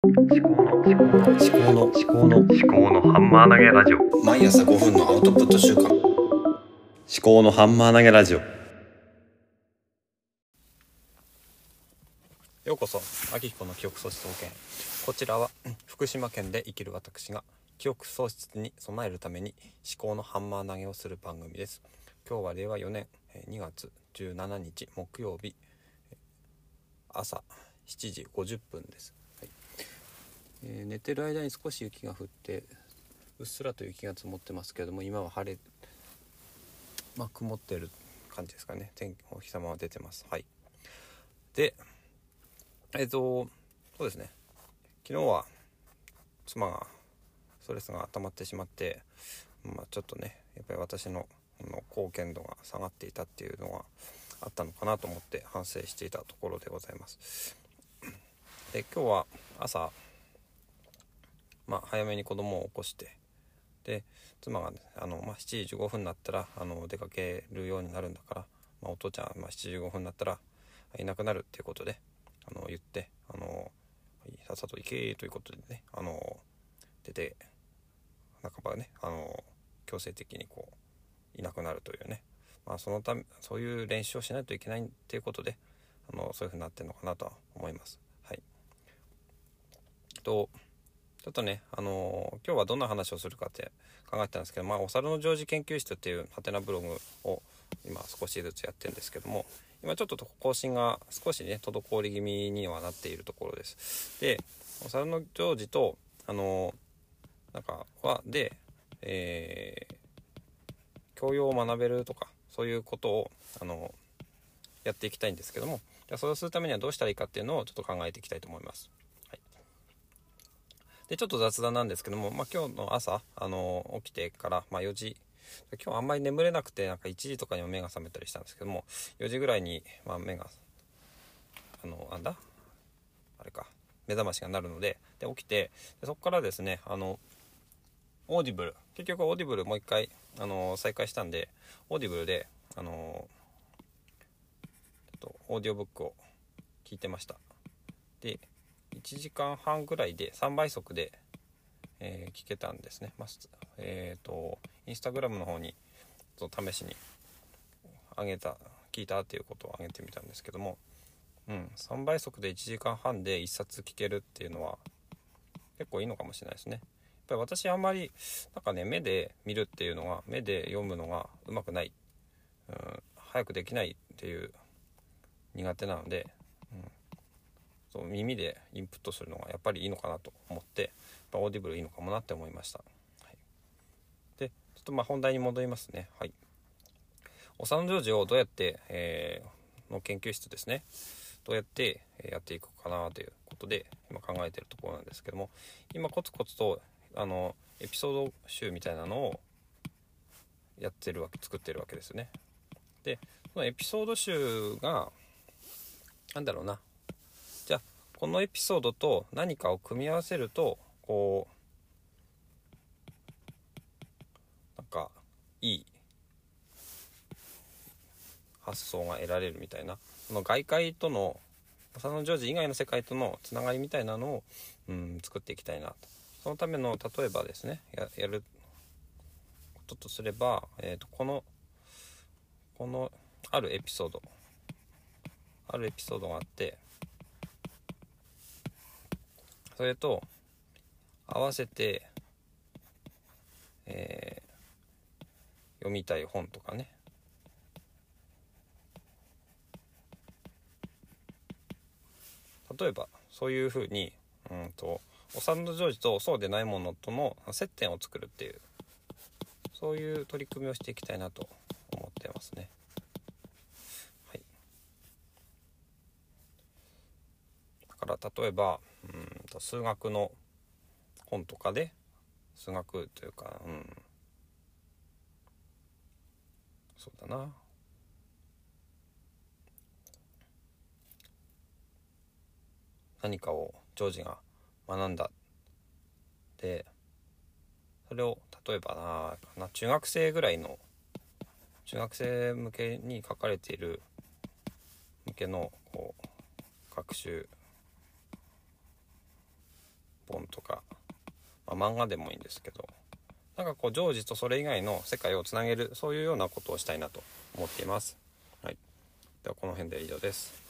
思考の思考の思考の思考の思考のハンマー投げラジオ。毎朝5分のアウトプット週間。思考のハンマー投げラジオ。ようこそ秋彦の記憶喪失保険こちらは福島県で生きる私が記憶喪失に備えるために思考のハンマー投げをする番組です。今日は令和4年2月17日木曜日朝7時50分です、えー寝てる間に少し雪が降ってうっすらと雪が積もってますけれども今は晴れまあ曇ってる感じですかね。天気お日様は出てます。はい。でえっ、とそうですね。昨日は妻がストレスが溜まってしまって、まあ、ちょっとねやっぱり私のの貢献度が下がっていたっていうのがあったのかなと思って反省していたところでございます。で今日は朝、まあ、早めに子供を起こしてで妻が、ね、あの、まあ、7時15分になったらあの出かけるようになるんだから、まあ、お父ちゃん、まあ、7時15分になったらいなくなるっていうことであの言ってあのさっさと行けということでねあの出て半ばねあの強制的にこういなくなるというね、まあ、そのためそういう練習をしないといけないっていうことであのそういうふうになってるのかなとは思います。はい、とちょっとね、あの今日はどんな話をするかって考えてたんですけど、まあ、お猿の常時研究室っていうハテナブログを今少しずつやってるんですけども今ちょっと更新が少しね滞り気味にはなっているところです。でお猿の常時とあのなんかはで、えー教養を学べるとかそういうことをあのやっていきたいんですけどもじゃあそれをするためにはどうしたらいいかっていうのをちょっと考えていきたいと思います。でちょっと雑談なんですけども、まあ、今日の朝あの起きてから、まあ、4時今日あんまり眠れなくてなんか1時とかにも目が覚めたりしたんですけども4時ぐらいに、まあ、目があのなんだ？あれか目覚ましがなるのでで起きてでそこからですねあの Audible結局 Audibleもう一回あの再開したんで Audibleであのえっとオーディオブックを聞いてました。で1時間半ぐらいで3倍速で、えー聞けたんですね、まあえっ、とインスタグラムの方に試しに上げた聞いたっていうことを上げてみたんですけどもうん3倍速で1時間半で1冊聞けるっていうのは結構いいのかもしれないですね。やっぱり私あんまりなんかね目で見るっていうのが目で読むのがうまくない、うん、早くできないっていう苦手なので、そう耳でインプットするのがやっぱりいいのかなと思ってやっ Audibleいいのかもなって思いました、はい、でちょっとまあ本題に戻りますね。はい。お産のジョージをどうやって、えーの研究室ですね。どうやってやっていくかなということで今考えてるところなんですけども今コツコツとあのエピソード集みたいなのをやってるわけ作ってるわけですね。でそのエピソード集がなんだろうな。このエピソードと何かを組み合わせるとこうなんかいい発想が得られるみたいな。その外界との幼のジョージ以外の世界とのつながりみたいなのを、うん、作っていきたいな。とそのための例えばですねややることとすれば、えー、とこのこのあるエピソード。あるエピソードがあってそれと合わせて、えー読みたい本とかね例えばそういうふうにうんとお産のジョージとそうでないものとの接点を作るっていうそういう取り組みをしていきたいなと思ってますね。はい、だから例えばと数学の本とかで数学というかうん。そうだな。何かをジョージが学んだ。でそれを例えばなな中学生ぐらいの中学生向けに書かれている向けのこう学習本とか、まあ、漫画でもいいんですけどなんかこう常時とそれ以外の世界をつなげるそういうようなことをしたいなと思っています。はい、ではこの辺で以上です。